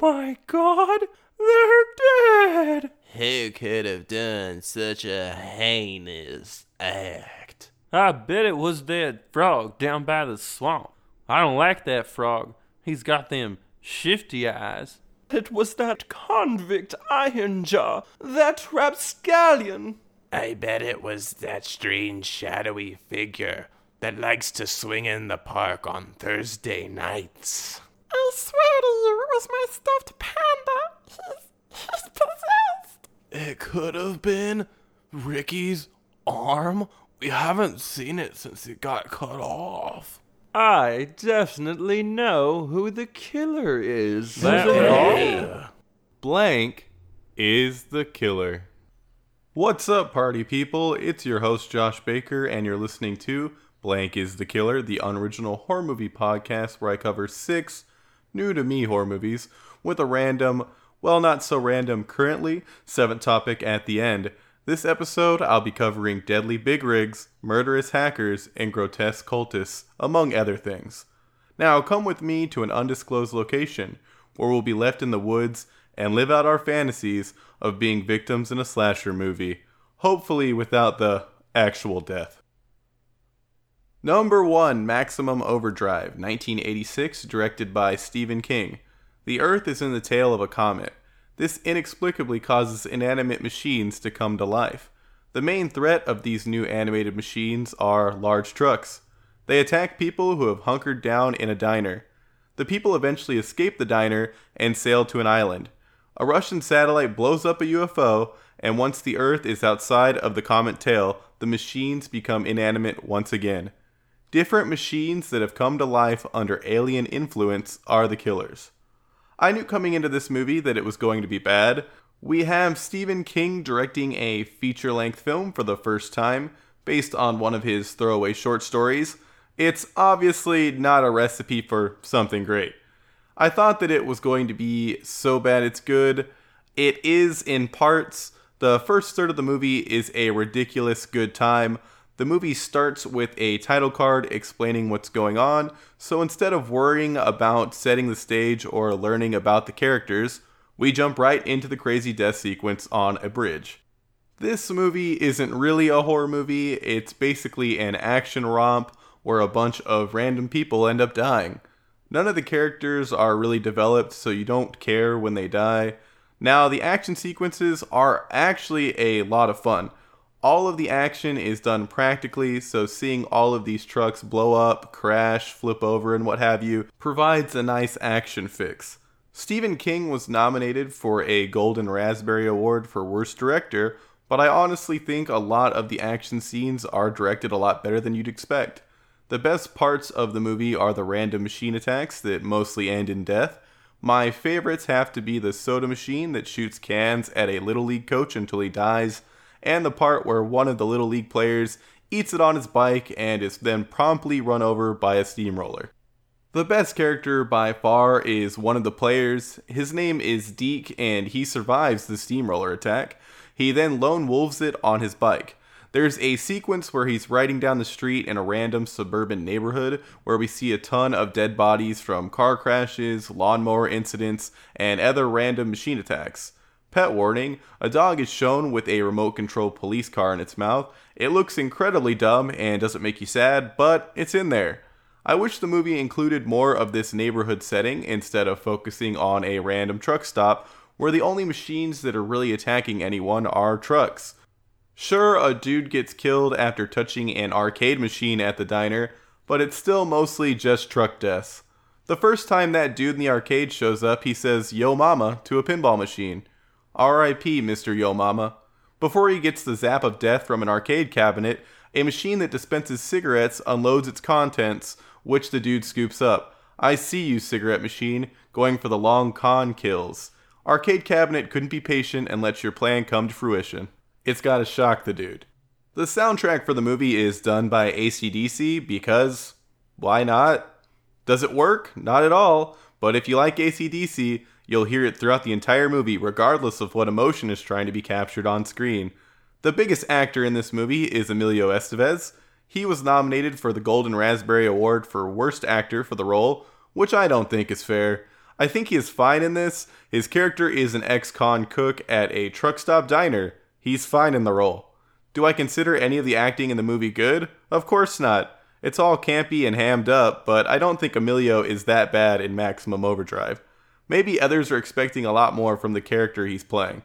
my god, they're dead! Who could have done such a heinous act? I bet it was that frog down by the swamp. I don't like that frog. He's got them shifty eyes. It was that convict Ironjaw, that rapscallion. I bet it was that strange shadowy figure that likes to swing in the park on Thursday nights. I swear to you, it was my stuffed panda. He's, he's possessed. It could have been Ricky's arm. We haven't seen it since it got cut off. I definitely know who the killer is. That Yeah. Blank is the killer. What's up, party people? It's your host, Josh Baker, and you're listening to Blank is the Killer, the unoriginal horror movie podcast where I cover six new to me horror movies with a random, well, not so random currently, seventh topic at the end. This episode, I'll be covering deadly big rigs, murderous hackers, and grotesque cultists, among other things. Now, come with me to an undisclosed location where we'll be left in the woods and live out our fantasies of being victims in a slasher movie, hopefully without the actual death. Number 1 Maximum Overdrive, 1986, directed by Stephen King. The Earth is in the tail of a comet. This inexplicably causes inanimate machines to come to life. The main threat of these new animated machines are large trucks. They attack people who have hunkered down in a diner. The people eventually escape the diner and sail to an island. A Russian satellite blows up a UFO, and once the Earth is outside of the comet tail, the machines become inanimate once again. Different machines that have come to life under alien influence are the killers. I knew coming into this movie that it was going to be bad. We have Stephen King directing a feature length film for the first time, based on one of his throwaway short stories. It's obviously not a recipe for something great. I thought that it was going to be so bad it's good. It is in parts. The first third of the movie is a ridiculous good time. The movie starts with a title card explaining what's going on, so instead of worrying about setting the stage or learning about the characters, we jump right into the crazy death sequence on a bridge. This movie isn't really a horror movie, it's basically an action romp where a bunch of random people end up dying. None of the characters are really developed, so you don't care when they die. Now, the action sequences are actually a lot of fun. All of the action is done practically, so seeing all of these trucks blow up, crash, flip over, and what have you provides a nice action fix. Stephen King was nominated for a Golden Raspberry Award for Worst Director, but I honestly think a lot of the action scenes are directed a lot better than you'd expect. The best parts of the movie are the random machine attacks that mostly end in death. My favorites have to be the soda machine that shoots cans at a Little League coach until he dies, and the part where one of the Little League players eats it on his bike and is then promptly run over by a steamroller. The best character by far is one of the players. His name is Deke, and he survives the steamroller attack. He then lone wolves it on his bike. There's a sequence where he's riding down the street in a random suburban neighborhood where we see a ton of dead bodies from car crashes, lawnmower incidents, and other random machine attacks. Pet warning a dog is shown with a remote control police car in its mouth. It looks incredibly dumb and doesn't make you sad, but it's in there. I wish the movie included more of this neighborhood setting instead of focusing on a random truck stop where the only machines that are really attacking anyone are trucks. Sure, a dude gets killed after touching an arcade machine at the diner, but it's still mostly just truck deaths. The first time that dude in the arcade shows up, he says, Yo Mama, to a pinball machine. RIP, Mr. Yo Mama. Before he gets the zap of death from an arcade cabinet, a machine that dispenses cigarettes unloads its contents, which the dude scoops up. I see you, cigarette machine, going for the long con kills. Arcade cabinet couldn't be patient and let your plan come to fruition. It's gotta shock the dude. The soundtrack for the movie is done by ACDC because why not? Does it work? Not at all. But if you like ACDC, you'll hear it throughout the entire movie, regardless of what emotion is trying to be captured on screen. The biggest actor in this movie is Emilio Estevez. He was nominated for the Golden Raspberry Award for Worst Actor for the role, which I don't think is fair. I think he is fine in this. His character is an ex con cook at a truck stop diner. He's fine in the role. Do I consider any of the acting in the movie good? Of course not. It's all campy and hammed up, but I don't think Emilio is that bad in Maximum Overdrive. Maybe others are expecting a lot more from the character he's playing.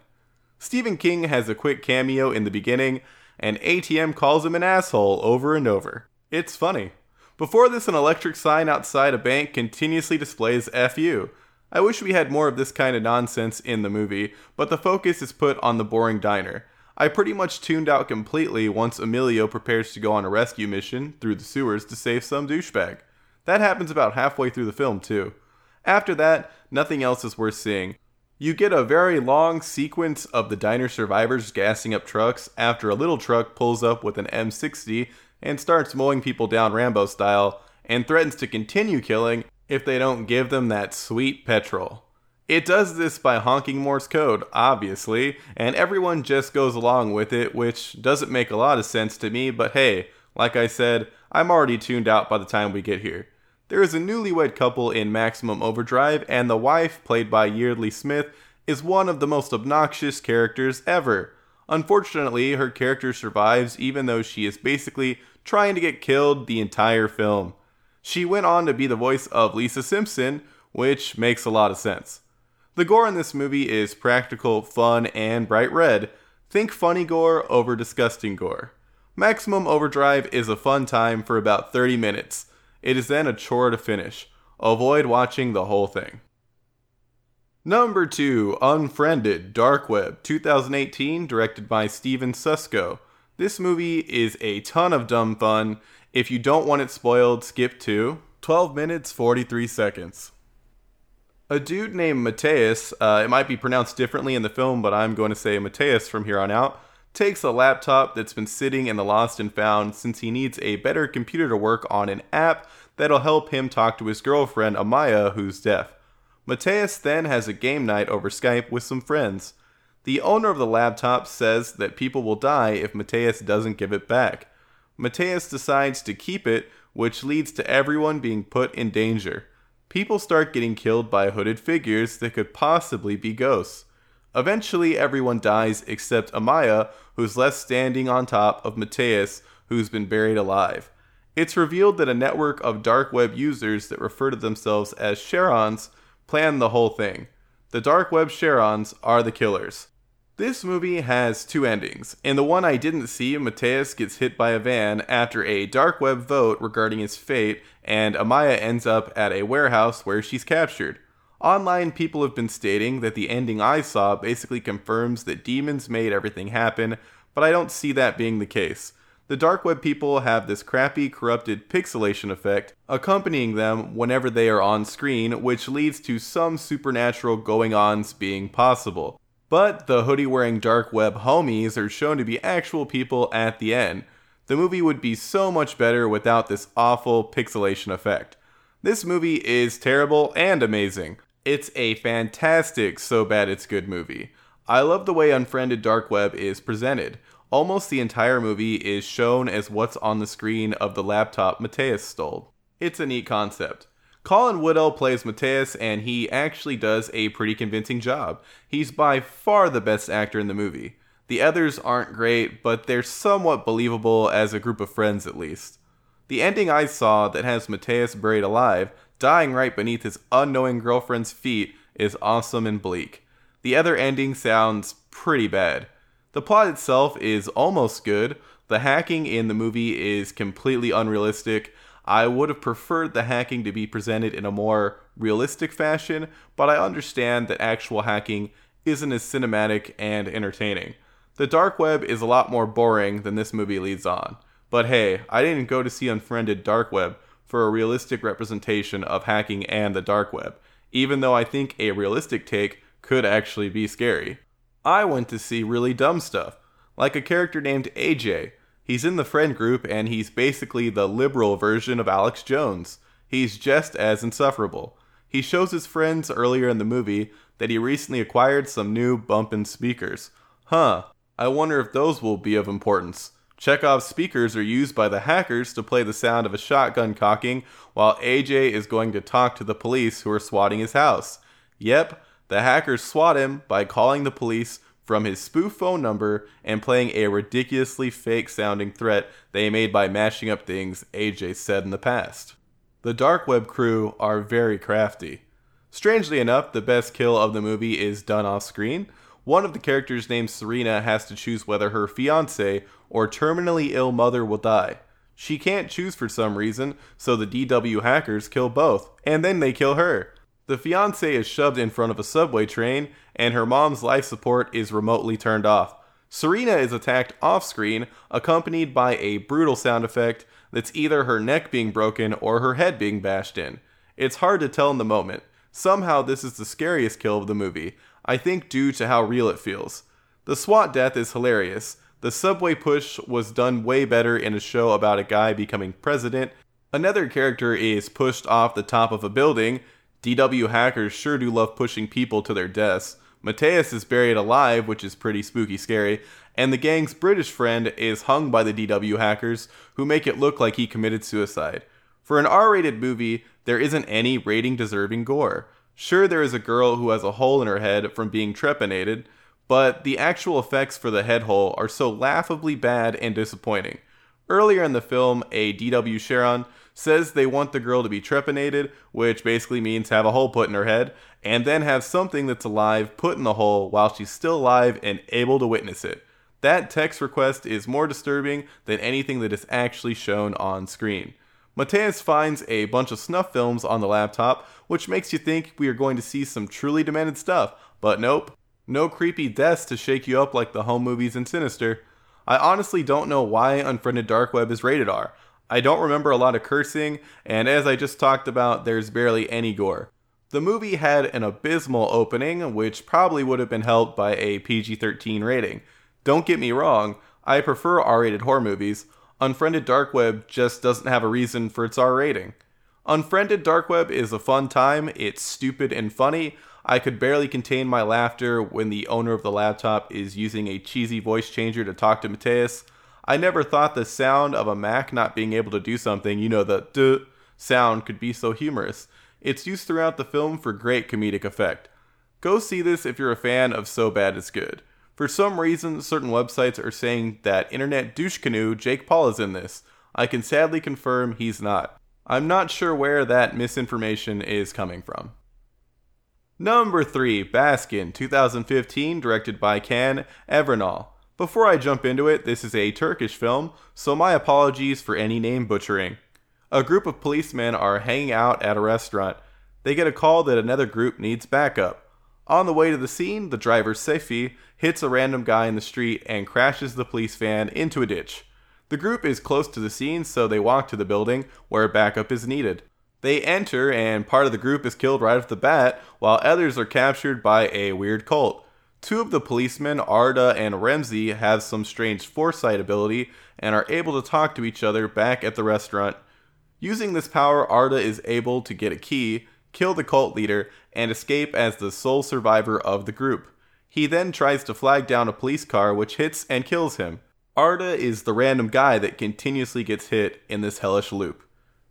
Stephen King has a quick cameo in the beginning, and ATM calls him an asshole over and over. It's funny. Before this, an electric sign outside a bank continuously displays FU. I wish we had more of this kind of nonsense in the movie, but the focus is put on the boring diner. I pretty much tuned out completely once Emilio prepares to go on a rescue mission through the sewers to save some douchebag. That happens about halfway through the film, too. After that, nothing else is worth seeing. You get a very long sequence of the diner survivors gassing up trucks after a little truck pulls up with an M60 and starts mowing people down Rambo style and threatens to continue killing if they don't give them that sweet petrol. It does this by honking Morse code, obviously, and everyone just goes along with it, which doesn't make a lot of sense to me, but hey, like I said, I'm already tuned out by the time we get here. There is a newlywed couple in Maximum Overdrive, and the wife, played by Yeardley Smith, is one of the most obnoxious characters ever. Unfortunately, her character survives even though she is basically trying to get killed the entire film. She went on to be the voice of Lisa Simpson, which makes a lot of sense. The gore in this movie is practical, fun, and bright red. Think funny gore over disgusting gore. Maximum Overdrive is a fun time for about 30 minutes. It is then a chore to finish. Avoid watching the whole thing. Number 2, Unfriended, Dark Web, 2018, directed by Stephen Susco. This movie is a ton of dumb fun. If you don't want it spoiled, skip to 12 minutes 43 seconds a dude named Mateus, uh, it might be pronounced differently in the film, but I'm going to say Mateus from here on out, takes a laptop that's been sitting in the lost and found since he needs a better computer to work on an app that'll help him talk to his girlfriend Amaya, who's deaf. Mateus then has a game night over Skype with some friends. The owner of the laptop says that people will die if Mateus doesn't give it back. Mateus decides to keep it, which leads to everyone being put in danger people start getting killed by hooded figures that could possibly be ghosts. Eventually, everyone dies except Amaya, who's left standing on top of Mateus, who's been buried alive. It's revealed that a network of dark web users that refer to themselves as Charons planned the whole thing. The dark web Charons are the killers. This movie has two endings. In the one I didn't see, Mateus gets hit by a van after a dark web vote regarding his fate, and Amaya ends up at a warehouse where she's captured. Online, people have been stating that the ending I saw basically confirms that demons made everything happen, but I don't see that being the case. The dark web people have this crappy, corrupted pixelation effect accompanying them whenever they are on screen, which leads to some supernatural going ons being possible. But the hoodie wearing dark web homies are shown to be actual people at the end. The movie would be so much better without this awful pixelation effect. This movie is terrible and amazing. It's a fantastic, so bad it's good movie. I love the way Unfriended Dark Web is presented. Almost the entire movie is shown as what's on the screen of the laptop Mateus stole. It's a neat concept. Colin Woodell plays Mateus, and he actually does a pretty convincing job. He's by far the best actor in the movie. The others aren't great, but they're somewhat believable as a group of friends at least. The ending I saw that has Mateus buried alive, dying right beneath his unknowing girlfriend's feet, is awesome and bleak. The other ending sounds pretty bad. The plot itself is almost good. The hacking in the movie is completely unrealistic. I would have preferred the hacking to be presented in a more realistic fashion, but I understand that actual hacking isn't as cinematic and entertaining. The dark web is a lot more boring than this movie leads on. But hey, I didn't go to see Unfriended Dark Web for a realistic representation of hacking and the dark web, even though I think a realistic take could actually be scary. I went to see really dumb stuff, like a character named AJ, He's in the friend group and he's basically the liberal version of Alex Jones. He's just as insufferable. He shows his friends earlier in the movie that he recently acquired some new bumpin' speakers. Huh, I wonder if those will be of importance. Chekhov's speakers are used by the hackers to play the sound of a shotgun cocking while AJ is going to talk to the police who are swatting his house. Yep, the hackers swat him by calling the police from his spoof phone number and playing a ridiculously fake sounding threat they made by mashing up things AJ said in the past. The dark web crew are very crafty. Strangely enough, the best kill of the movie is done off screen. One of the characters named Serena has to choose whether her fiance or terminally ill mother will die. She can't choose for some reason, so the DW hackers kill both, and then they kill her. The fiance is shoved in front of a subway train, and her mom's life support is remotely turned off. Serena is attacked off screen, accompanied by a brutal sound effect that's either her neck being broken or her head being bashed in. It's hard to tell in the moment. Somehow, this is the scariest kill of the movie, I think due to how real it feels. The SWAT death is hilarious. The subway push was done way better in a show about a guy becoming president. Another character is pushed off the top of a building, DW hackers sure do love pushing people to their deaths. Mateus is buried alive, which is pretty spooky scary, and the gang's British friend is hung by the DW hackers, who make it look like he committed suicide. For an R rated movie, there isn't any rating deserving gore. Sure, there is a girl who has a hole in her head from being trepanated, but the actual effects for the head hole are so laughably bad and disappointing. Earlier in the film, a DW Charon says they want the girl to be trepanated, which basically means have a hole put in her head, and then have something that's alive put in the hole while she's still alive and able to witness it. That text request is more disturbing than anything that is actually shown on screen. Mateus finds a bunch of snuff films on the laptop, which makes you think we are going to see some truly demented stuff, but nope. No creepy deaths to shake you up like the home movies in Sinister. I honestly don't know why Unfriended Dark Web is rated R. I don't remember a lot of cursing, and as I just talked about, there's barely any gore. The movie had an abysmal opening, which probably would have been helped by a PG 13 rating. Don't get me wrong, I prefer R rated horror movies. Unfriended Dark Web just doesn't have a reason for its R rating. Unfriended Dark Web is a fun time, it's stupid and funny. I could barely contain my laughter when the owner of the laptop is using a cheesy voice changer to talk to Mateus. I never thought the sound of a Mac not being able to do something, you know, the duh sound could be so humorous. It's used throughout the film for great comedic effect. Go see this if you're a fan of So Bad It's Good. For some reason, certain websites are saying that internet douche canoe Jake Paul is in this. I can sadly confirm he's not. I'm not sure where that misinformation is coming from. Number 3, Baskin, 2015, directed by Can Evrenol. Before I jump into it, this is a Turkish film, so my apologies for any name butchering. A group of policemen are hanging out at a restaurant. They get a call that another group needs backup. On the way to the scene, the driver Seyfi hits a random guy in the street and crashes the police van into a ditch. The group is close to the scene, so they walk to the building where backup is needed. They enter, and part of the group is killed right off the bat, while others are captured by a weird cult. Two of the policemen, Arda and Remzi, have some strange foresight ability and are able to talk to each other back at the restaurant. Using this power, Arda is able to get a key, kill the cult leader, and escape as the sole survivor of the group. He then tries to flag down a police car, which hits and kills him. Arda is the random guy that continuously gets hit in this hellish loop.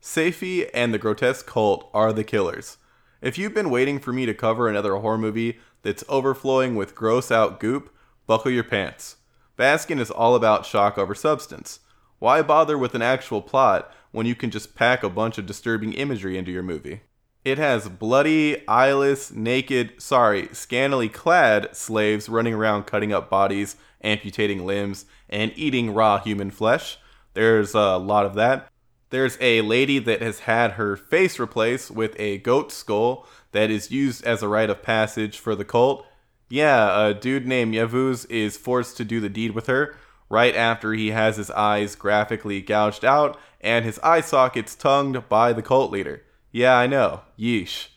Seyfi and the grotesque cult are the killers. If you've been waiting for me to cover another horror movie that's overflowing with gross out goop, buckle your pants. Baskin is all about shock over substance. Why bother with an actual plot when you can just pack a bunch of disturbing imagery into your movie? It has bloody, eyeless, naked, sorry, scantily clad slaves running around cutting up bodies, amputating limbs, and eating raw human flesh. There's a lot of that. There's a lady that has had her face replaced with a goat skull that is used as a rite of passage for the cult. Yeah, a dude named Yavuz is forced to do the deed with her right after he has his eyes graphically gouged out and his eye sockets tongued by the cult leader. Yeah, I know. Yeesh.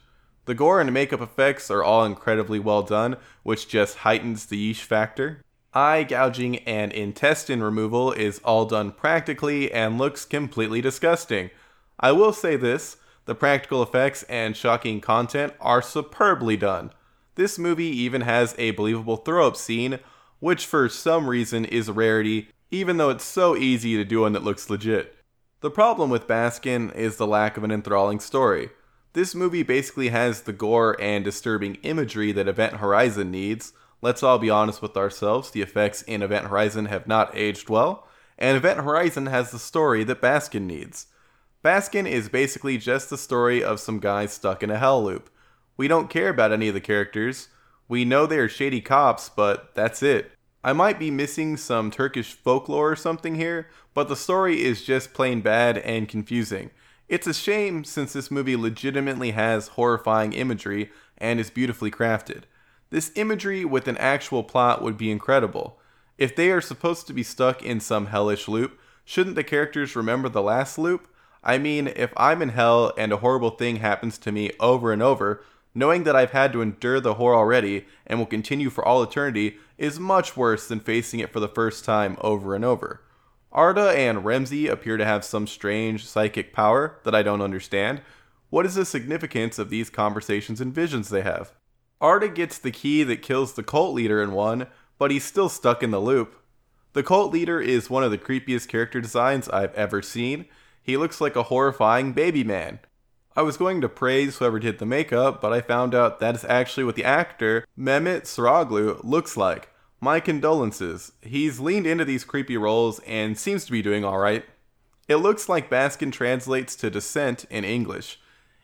The gore and makeup effects are all incredibly well done, which just heightens the yeesh factor. Eye gouging and intestine removal is all done practically and looks completely disgusting. I will say this the practical effects and shocking content are superbly done. This movie even has a believable throw up scene, which for some reason is a rarity, even though it's so easy to do one that looks legit. The problem with Baskin is the lack of an enthralling story. This movie basically has the gore and disturbing imagery that Event Horizon needs. Let's all be honest with ourselves, the effects in Event Horizon have not aged well, and Event Horizon has the story that Baskin needs. Baskin is basically just the story of some guys stuck in a hell loop. We don't care about any of the characters. We know they are shady cops, but that's it. I might be missing some Turkish folklore or something here, but the story is just plain bad and confusing. It's a shame since this movie legitimately has horrifying imagery and is beautifully crafted. This imagery with an actual plot would be incredible. If they are supposed to be stuck in some hellish loop, shouldn't the characters remember the last loop? I mean, if I'm in hell and a horrible thing happens to me over and over, knowing that I've had to endure the horror already and will continue for all eternity is much worse than facing it for the first time over and over. Arda and Remzi appear to have some strange psychic power that I don't understand. What is the significance of these conversations and visions they have? Arda gets the key that kills the cult leader in one, but he's still stuck in the loop. The cult leader is one of the creepiest character designs I've ever seen. He looks like a horrifying baby man. I was going to praise whoever did the makeup, but I found out that is actually what the actor, Mehmet Cerrahoglu, looks like. My condolences. He's leaned into these creepy roles and seems to be doing alright. It looks like Baskin translates to Descent in English.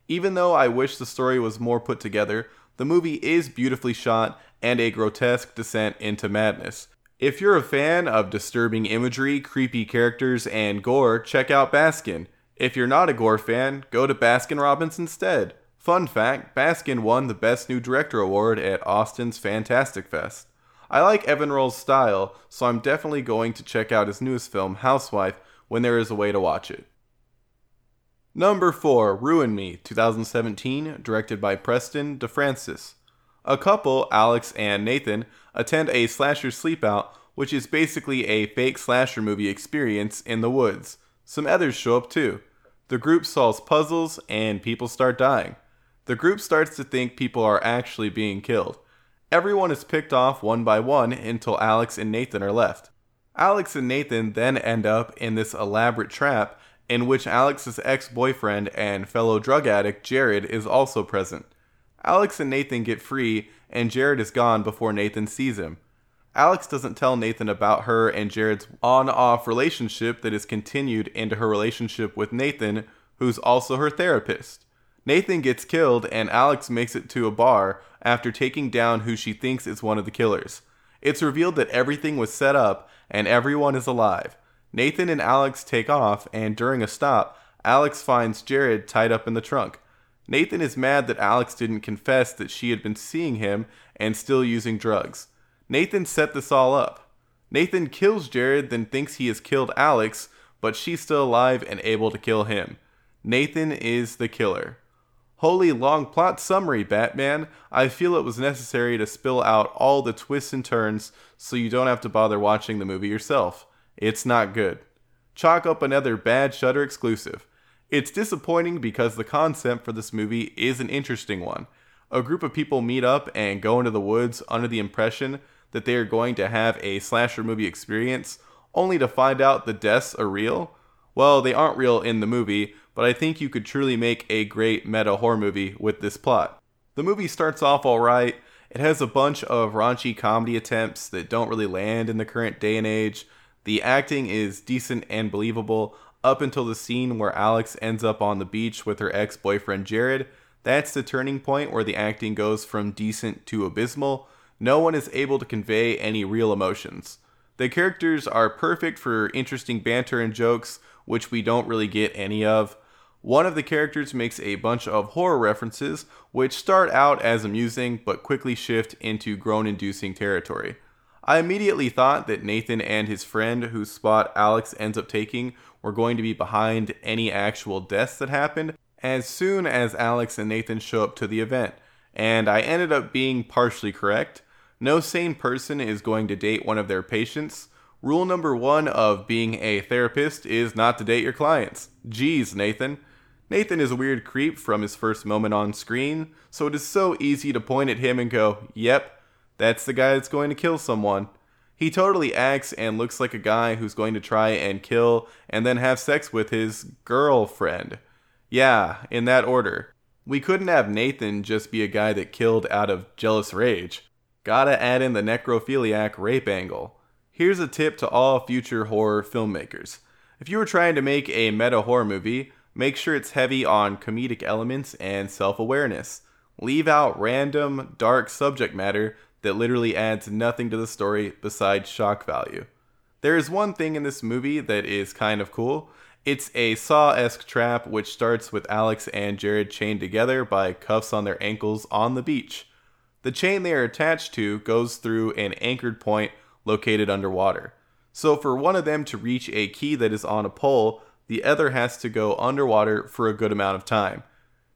Even though I wish the story was more put together, the movie is beautifully shot and a grotesque descent into madness. If you're a fan of disturbing imagery, creepy characters, and gore, check out Baskin. If you're not a gore fan, go to Baskin Robbins instead. Fun fact Baskin won the Best New Director award at Austin's Fantastic Fest. I like Evrenol's style, so I'm definitely going to check out his newest film, Housewife, when there is a way to watch it. Number 4, Ruin Me, 2017, directed by Preston DeFrancis. A couple, Alex and Nathan, attend a slasher sleepout, which is basically a fake slasher movie experience in the woods. Some others show up too. The group solves puzzles and people start dying. The group starts to think people are actually being killed. Everyone is picked off one by one until Alex and Nathan are left. Alex and Nathan then end up in this elaborate trap in which Alex's ex boyfriend and fellow drug addict Jared is also present. Alex and Nathan get free, and Jared is gone before Nathan sees him. Alex doesn't tell Nathan about her and Jared's on off relationship that is continued into her relationship with Nathan, who's also her therapist. Nathan gets killed, and Alex makes it to a bar after taking down who she thinks is one of the killers. It's revealed that everything was set up and everyone is alive. Nathan and Alex take off, and during a stop, Alex finds Jared tied up in the trunk. Nathan is mad that Alex didn't confess that she had been seeing him and still using drugs. Nathan set this all up. Nathan kills Jared, then thinks he has killed Alex, but she's still alive and able to kill him. Nathan is the killer. Holy long plot summary, Batman. I feel it was necessary to spill out all the twists and turns so you don't have to bother watching the movie yourself. It's not good. Chalk up another bad Shudder exclusive. It's disappointing because the concept for this movie is an interesting one. A group of people meet up and go into the woods under the impression that they are going to have a slasher movie experience, only to find out the deaths are real? Well, they aren't real in the movie, but I think you could truly make a great meta horror movie with this plot. The movie starts off alright. It has a bunch of raunchy comedy attempts that don't really land in the current day and age. The acting is decent and believable up until the scene where Alex ends up on the beach with her ex boyfriend Jared. That's the turning point where the acting goes from decent to abysmal no one is able to convey any real emotions. The characters are perfect for interesting banter and jokes, which we don't really get any of. One of the characters makes a bunch of horror references, which start out as amusing but quickly shift into groan inducing territory. I immediately thought that Nathan and his friend, whose spot Alex ends up taking, were going to be behind any actual deaths that happened as soon as Alex and Nathan show up to the event, and I ended up being partially correct. No sane person is going to date one of their patients. Rule number one of being a therapist is not to date your clients. Geez, Nathan. Nathan is a weird creep from his first moment on screen, so it is so easy to point at him and go, yep, that's the guy that's going to kill someone. He totally acts and looks like a guy who's going to try and kill and then have sex with his girlfriend. Yeah, in that order. We couldn't have Nathan just be a guy that killed out of jealous rage. Gotta add in the necrophiliac rape angle. Here's a tip to all future horror filmmakers. If you were trying to make a meta horror movie, make sure it's heavy on comedic elements and self awareness. Leave out random, dark subject matter that literally adds nothing to the story besides shock value. There is one thing in this movie that is kind of cool. It's a Saw esque trap which starts with Alex and Jared chained together by cuffs on their ankles on the beach. The chain they are attached to goes through an anchored point located underwater. So, for one of them to reach a key that is on a pole, the other has to go underwater for a good amount of time.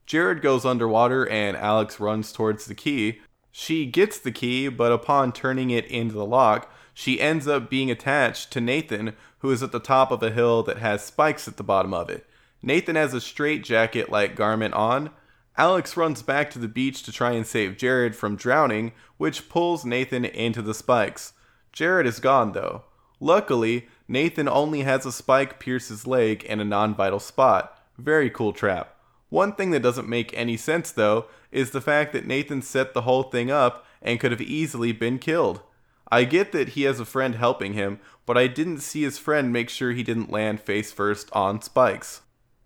Jared goes underwater and Alex runs towards the key. She gets the key, but upon turning it into the lock, she ends up being attached to Nathan, who is at the top of a hill that has spikes at the bottom of it. Nathan has a straight jacket like garment on. Alex runs back to the beach to try and save Jared from drowning, which pulls Nathan into the spikes. Jared is gone though. Luckily, Nathan only has a spike pierce his leg in a non vital spot. Very cool trap. One thing that doesn't make any sense though is the fact that Nathan set the whole thing up and could have easily been killed. I get that he has a friend helping him, but I didn't see his friend make sure he didn't land face first on spikes.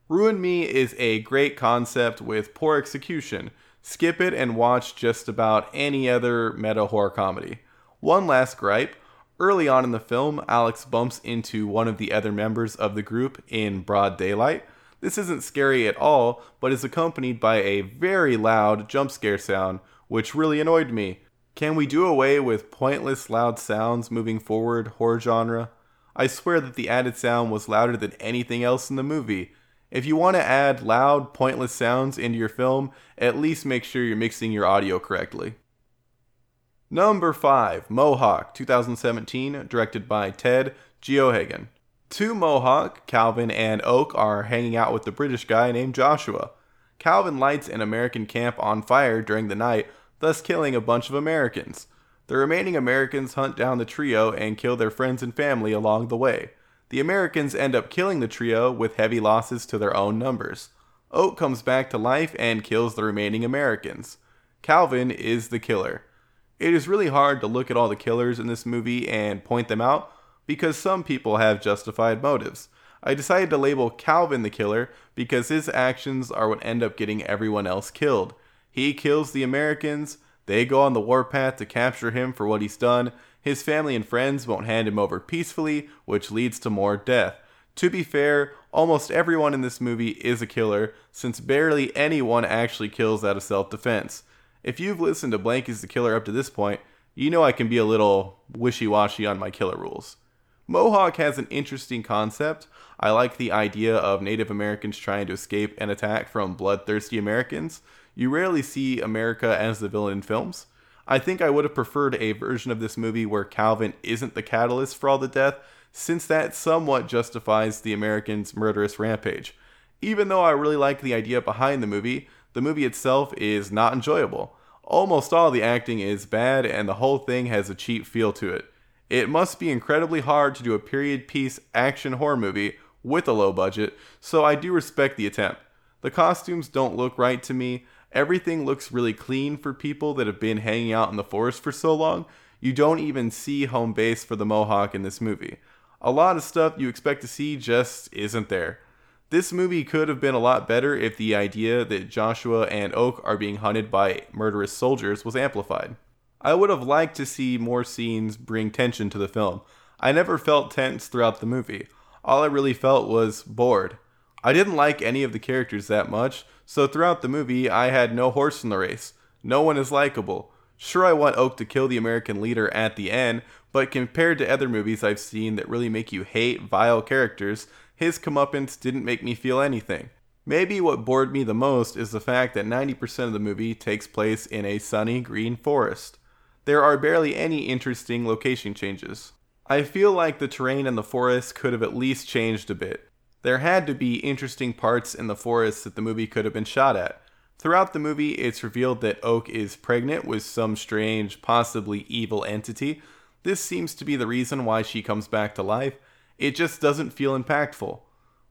Ruin Me is a great concept with poor execution. Skip it and watch just about any other meta horror comedy. One last gripe early on in the film, Alex bumps into one of the other members of the group in broad daylight. This isn't scary at all, but is accompanied by a very loud jump scare sound, which really annoyed me. Can we do away with pointless loud sounds moving forward, horror genre? I swear that the added sound was louder than anything else in the movie. If you want to add loud, pointless sounds into your film, at least make sure you're mixing your audio correctly. Number 5, Mohawk, 2017, directed by Ted Geoghegan. Two Mohawk, Calvin and Oak, are hanging out with the British guy named Joshua. Calvin lights an American camp on fire during the night thus killing a bunch of Americans. The remaining Americans hunt down the trio and kill their friends and family along the way. The Americans end up killing the trio with heavy losses to their own numbers. Oak comes back to life and kills the remaining Americans. Calvin is the killer. It is really hard to look at all the killers in this movie and point them out because some people have justified motives. I decided to label Calvin the killer because his actions are what end up getting everyone else killed. He kills the Americans. They go on the warpath to capture him for what he's done. His family and friends won't hand him over peacefully, which leads to more death. To be fair, almost everyone in this movie is a killer, since barely anyone actually kills out of self defense. If you've listened to Blank is the Killer up to this point, you know I can be a little wishy washy on my killer rules. Mohawk has an interesting concept. I like the idea of Native Americans trying to escape an attack from bloodthirsty Americans. You rarely see America as the villain in films. I think I would have preferred a version of this movie where Calvin isn't the catalyst for all the death, since that somewhat justifies the Americans' murderous rampage. Even though I really like the idea behind the movie, the movie itself is not enjoyable. Almost all the acting is bad, and the whole thing has a cheap feel to it. It must be incredibly hard to do a period piece action horror movie with a low budget, so I do respect the attempt. The costumes don't look right to me, Everything looks really clean for people that have been hanging out in the forest for so long. You don't even see home base for the Mohawk in this movie. A lot of stuff you expect to see just isn't there. This movie could have been a lot better if the idea that Joshua and Oak are being hunted by murderous soldiers was amplified. I would have liked to see more scenes bring tension to the film. I never felt tense throughout the movie. All I really felt was bored. I didn't like any of the characters that much, so throughout the movie, I had no horse in the race. No one is likable. Sure, I want Oak to kill the American leader at the end, but compared to other movies I've seen that really make you hate vile characters, his comeuppance didn't make me feel anything. Maybe what bored me the most is the fact that 90% of the movie takes place in a sunny green forest. There are barely any interesting location changes. I feel like the terrain in the forest could have at least changed a bit. There had to be interesting parts in the forest that the movie could have been shot at. Throughout the movie, it's revealed that Oak is pregnant with some strange, possibly evil entity. This seems to be the reason why she comes back to life. It just doesn't feel impactful.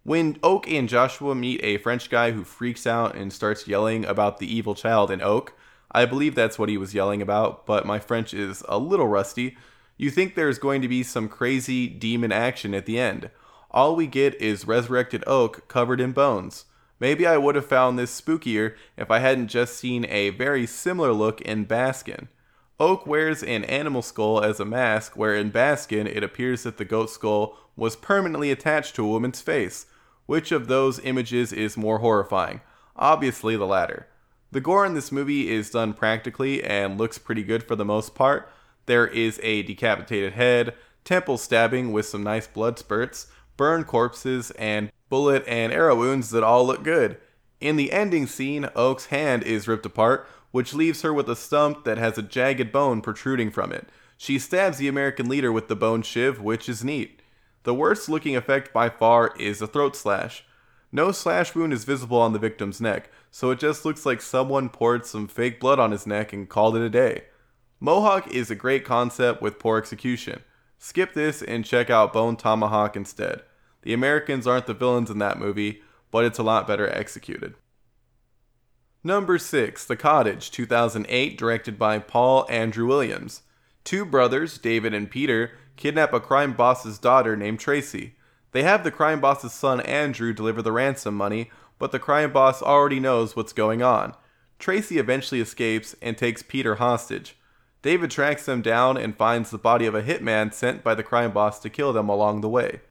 When Oak and Joshua meet a French guy who freaks out and starts yelling about the evil child in Oak, I believe that's what he was yelling about, but my French is a little rusty. You think there's going to be some crazy demon action at the end. All we get is resurrected Oak covered in bones. Maybe I would have found this spookier if I hadn't just seen a very similar look in Baskin. Oak wears an animal skull as a mask, where in Baskin it appears that the goat skull was permanently attached to a woman's face. Which of those images is more horrifying? Obviously, the latter. The gore in this movie is done practically and looks pretty good for the most part. There is a decapitated head, temple stabbing with some nice blood spurts, burned corpses, and bullet and arrow wounds that all look good. In the ending scene, Oak's hand is ripped apart, which leaves her with a stump that has a jagged bone protruding from it. She stabs the American leader with the bone shiv, which is neat. The worst looking effect by far is a throat slash. No slash wound is visible on the victim's neck, so it just looks like someone poured some fake blood on his neck and called it a day. Mohawk is a great concept with poor execution. Skip this and check out Bone Tomahawk instead. The Americans aren't the villains in that movie, but it's a lot better executed. Number 6, The Cottage, 2008, directed by Paul Andrew Williams. Two brothers, David and Peter, kidnap a crime boss's daughter named Tracy. They have the crime boss's son Andrew deliver the ransom money, but the crime boss already knows what's going on. Tracy eventually escapes and takes Peter hostage. David tracks them down and finds the body of a hitman sent by the crime boss to kill them along the way.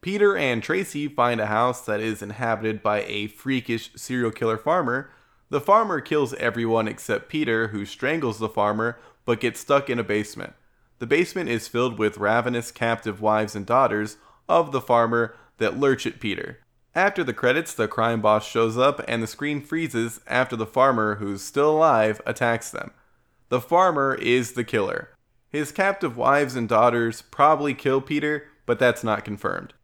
Peter and Tracy find a house that is inhabited by a freakish serial killer farmer the farmer kills everyone except Peter, who strangles the farmer but gets stuck in a basement. The basement is filled with ravenous captive wives and daughters of the farmer that lurch at Peter. After the credits, the crime boss shows up and the screen freezes after the farmer, who's still alive, attacks them. The farmer is the killer. His captive wives and daughters probably kill Peter, but that's not confirmed.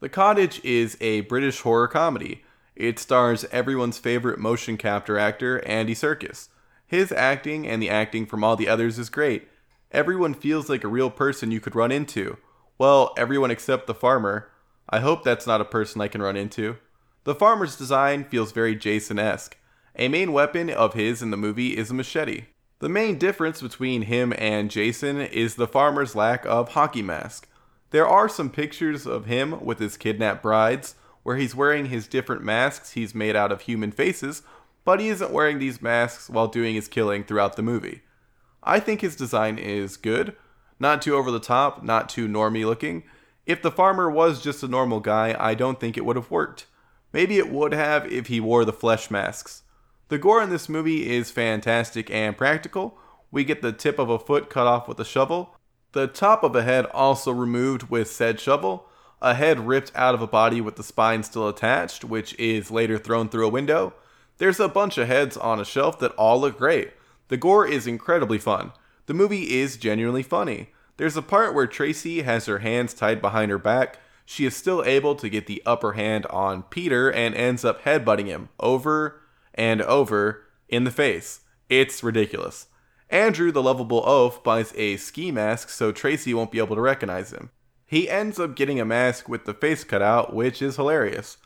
The Cottage is a British horror comedy. It stars everyone's favorite motion capture actor, Andy Serkis. His acting and the acting from all the others is great. Everyone feels like a real person you could run into. Well, everyone except the farmer. I hope that's not a person I can run into. The farmer's design feels very Jason esque. A main weapon of his in the movie is a machete. The main difference between him and Jason is the farmer's lack of hockey mask. There are some pictures of him with his kidnapped brides, where he's wearing his different masks he's made out of human faces, but he isn't wearing these masks while doing his killing throughout the movie. I think his design is good, not too over the top, not too normy looking. If the farmer was just a normal guy, I don't think it would have worked. Maybe it would have if he wore the flesh masks. The gore in this movie is fantastic and practical. We get the tip of a foot cut off with a shovel, the top of a head also removed with said shovel, a head ripped out of a body with the spine still attached, which is later thrown through a window. There's a bunch of heads on a shelf that all look great. The gore is incredibly fun. The movie is genuinely funny. There's a part where Tracy has her hands tied behind her back. She is still able to get the upper hand on Peter and ends up headbutting him over and over in the face. It's ridiculous. Andrew, the lovable oaf, buys a ski mask so Tracy won't be able to recognize him. He ends up getting a mask with the face cut out, which is hilarious.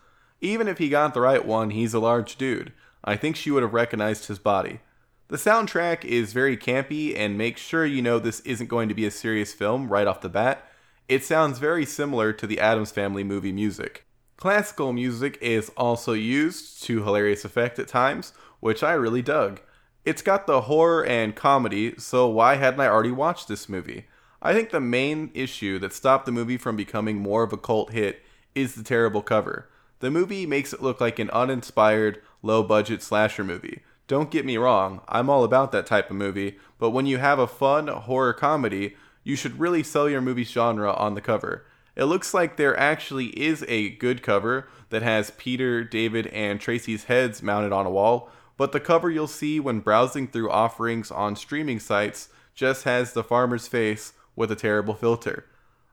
Even if he got the right one, he's a large dude. I think she would have recognized his body. The soundtrack is very campy and makes sure you know this isn't going to be a serious film right off the bat. It sounds very similar to the Addams Family movie music. Classical music is also used to hilarious effect at times, which I really dug. It's got the horror and comedy, so why hadn't I already watched this movie? I think the main issue that stopped the movie from becoming more of a cult hit is the terrible cover. The movie makes it look like an uninspired, low budget slasher movie. Don't get me wrong, I'm all about that type of movie, but when you have a fun horror comedy, you should really sell your movie's genre on the cover. It looks like there actually is a good cover that has Peter, David, and Tracy's heads mounted on a wall, but the cover you'll see when browsing through offerings on streaming sites just has the farmer's face with a terrible filter.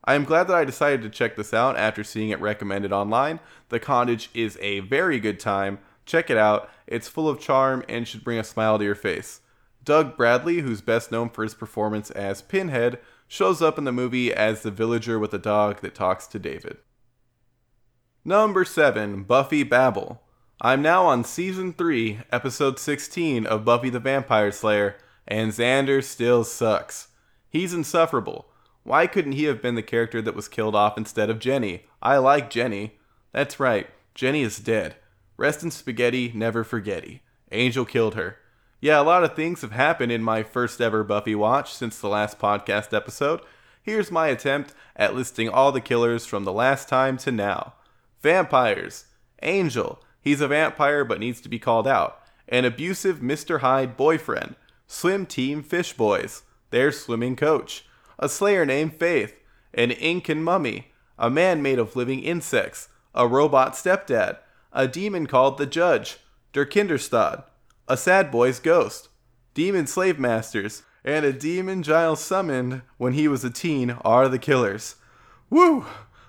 I am glad that I decided to check this out after seeing it recommended online. The Cottage is a very good time. Check it out. It's full of charm and should bring a smile to your face. Doug Bradley, who's best known for his performance as Pinhead, shows up in the movie as the villager with a dog that talks to David. Number 7, Buffy Babel. I'm now on season 3, episode 16 of Buffy the Vampire Slayer, and Xander still sucks. He's insufferable. Why couldn't he have been the character that was killed off instead of Jenny? I like Jenny. That's right, Jenny is dead. Rest in spaghetti, never forgetty. Angel killed her. Yeah, a lot of things have happened in my first ever Buffy watch since the last podcast episode. Here's my attempt at listing all the killers from the last time to now. Vampires. Angel. He's a vampire but needs to be called out. An abusive Mr. Hyde boyfriend. Swim Team Fish Boys. Their swimming coach. A slayer named Faith. An Incan mummy. A man made of living insects. A robot stepdad. A demon called the Judge. Der Kindestod. A sad boy's ghost. Demon slave masters. And a demon Giles summoned when he was a teen are the killers. Woo!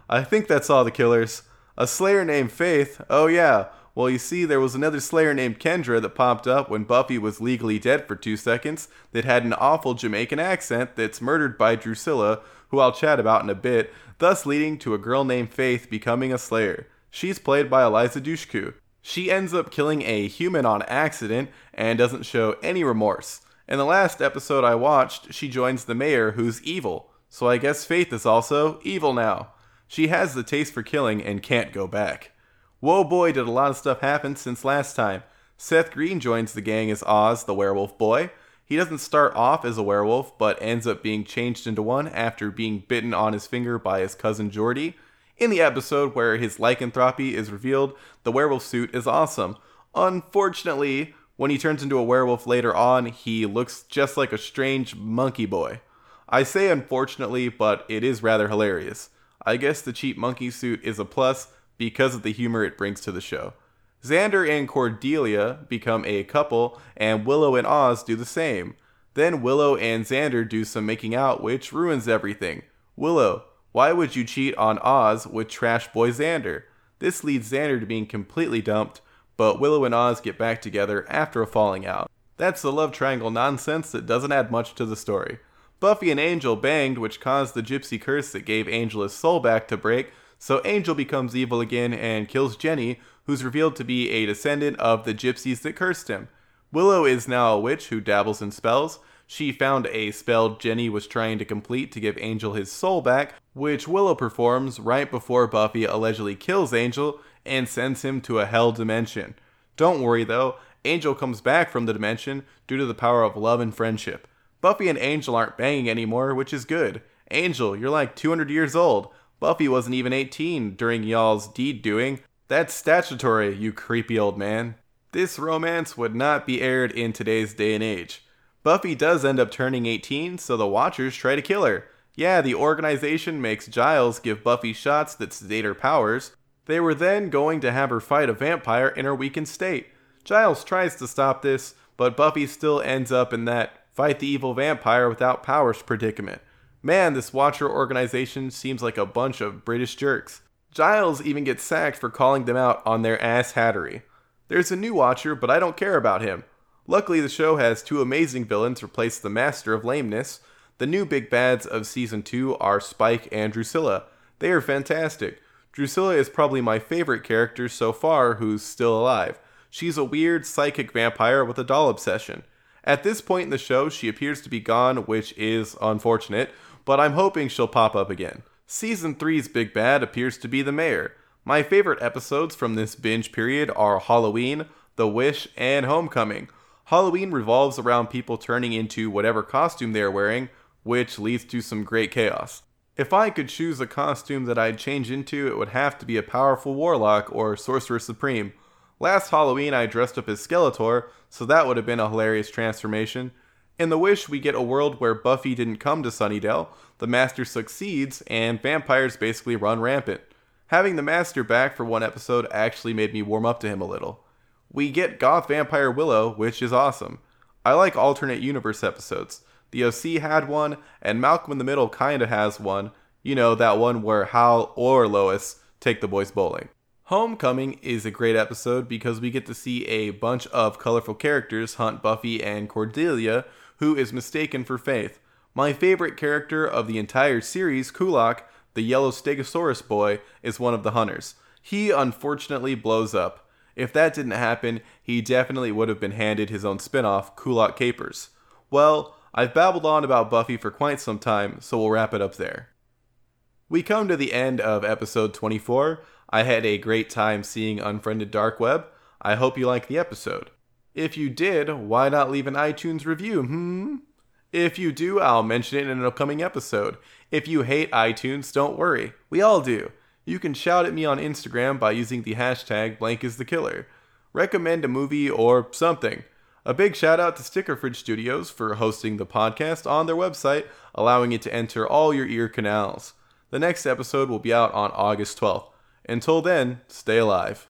I think that's all the killers. A slayer named Faith, oh yeah. Well, you see, there was another slayer named Kendra that popped up when Buffy was legally dead for two seconds that had an awful Jamaican accent that's murdered by Drusilla, who I'll chat about in a bit, thus leading to a girl named Faith becoming a slayer. She's played by Eliza Dushku. She ends up killing a human on accident and doesn't show any remorse. In the last episode I watched, she joins the mayor who's evil, so I guess Faith is also evil now. She has the taste for killing and can't go back. Whoa boy, did a lot of stuff happen since last time. Seth Green joins the gang as Oz, the werewolf boy. He doesn't start off as a werewolf, but ends up being changed into one after being bitten on his finger by his cousin Jordy. In the episode where his lycanthropy is revealed, the werewolf suit is awesome. Unfortunately, when he turns into a werewolf later on, he looks just like a strange monkey boy. I say unfortunately, but it is rather hilarious. I guess the cheap monkey suit is a plus because of the humor it brings to the show. Xander and Cordelia become a couple, and Willow and Oz do the same. Then Willow and Xander do some making out, which ruins everything. Willow, why would you cheat on Oz with trash boy Xander? This leads Xander to being completely dumped, but Willow and Oz get back together after a falling out. That's the love triangle nonsense that doesn't add much to the story. Buffy and Angel banged, which caused the gypsy curse that gave Angel his soul back to break, so Angel becomes evil again and kills Jenny, who's revealed to be a descendant of the gypsies that cursed him. Willow is now a witch who dabbles in spells. She found a spell Jenny was trying to complete to give Angel his soul back, which Willow performs right before Buffy allegedly kills Angel and sends him to a hell dimension. Don't worry though, Angel comes back from the dimension due to the power of love and friendship. Buffy and Angel aren't banging anymore, which is good. Angel, you're like 200 years old. Buffy wasn't even 18 during y'all's deed doing. That's statutory, you creepy old man. This romance would not be aired in today's day and age. Buffy does end up turning 18, so the Watchers try to kill her. Yeah, the organization makes Giles give Buffy shots that sedate her powers. They were then going to have her fight a vampire in her weakened state. Giles tries to stop this, but Buffy still ends up in that fight the evil vampire without powers predicament. Man, this Watcher organization seems like a bunch of British jerks. Giles even gets sacked for calling them out on their ass hattery. There's a new Watcher, but I don't care about him. Luckily, the show has two amazing villains replace the Master of Lameness. The new big bads of season 2 are Spike and Drusilla. They are fantastic. Drusilla is probably my favorite character so far who's still alive. She's a weird psychic vampire with a doll obsession. At this point in the show, she appears to be gone, which is unfortunate, but I'm hoping she'll pop up again. Season 3's big bad appears to be the mayor. My favorite episodes from this binge period are Halloween, The Wish, and Homecoming. Halloween revolves around people turning into whatever costume they are wearing, which leads to some great chaos. If I could choose a costume that I'd change into, it would have to be a powerful warlock or sorcerer supreme. Last Halloween, I dressed up as Skeletor, so that would have been a hilarious transformation. In The Wish, we get a world where Buffy didn't come to Sunnydale, the Master succeeds, and vampires basically run rampant. Having the Master back for one episode actually made me warm up to him a little. We get Goth Vampire Willow, which is awesome. I like alternate universe episodes. The OC had one, and Malcolm in the Middle kinda has one. You know, that one where Hal or Lois take the boys bowling. Homecoming is a great episode because we get to see a bunch of colorful characters hunt Buffy and Cordelia, who is mistaken for Faith. My favorite character of the entire series, Kulak, the yellow Stegosaurus boy, is one of the hunters. he unfortunately blows up. If that didn't happen, he definitely would have been handed his own spin off, Kulak Capers. Well, I've babbled on about Buffy for quite some time, so we'll wrap it up there. We come to the end of episode 24. I had a great time seeing Unfriended Dark Web. I hope you like the episode. If you did, why not leave an iTunes review? Hmm? If you do, I'll mention it in an upcoming episode. If you hate iTunes, don't worry. We all do. You can shout at me on Instagram by using the hashtag blank is the killer. Recommend a movie or something. A big shout out to Sticker Fridge Studios for hosting the podcast on their website, allowing it to enter all your ear canals. The next episode will be out on August 12th. Until then, stay alive.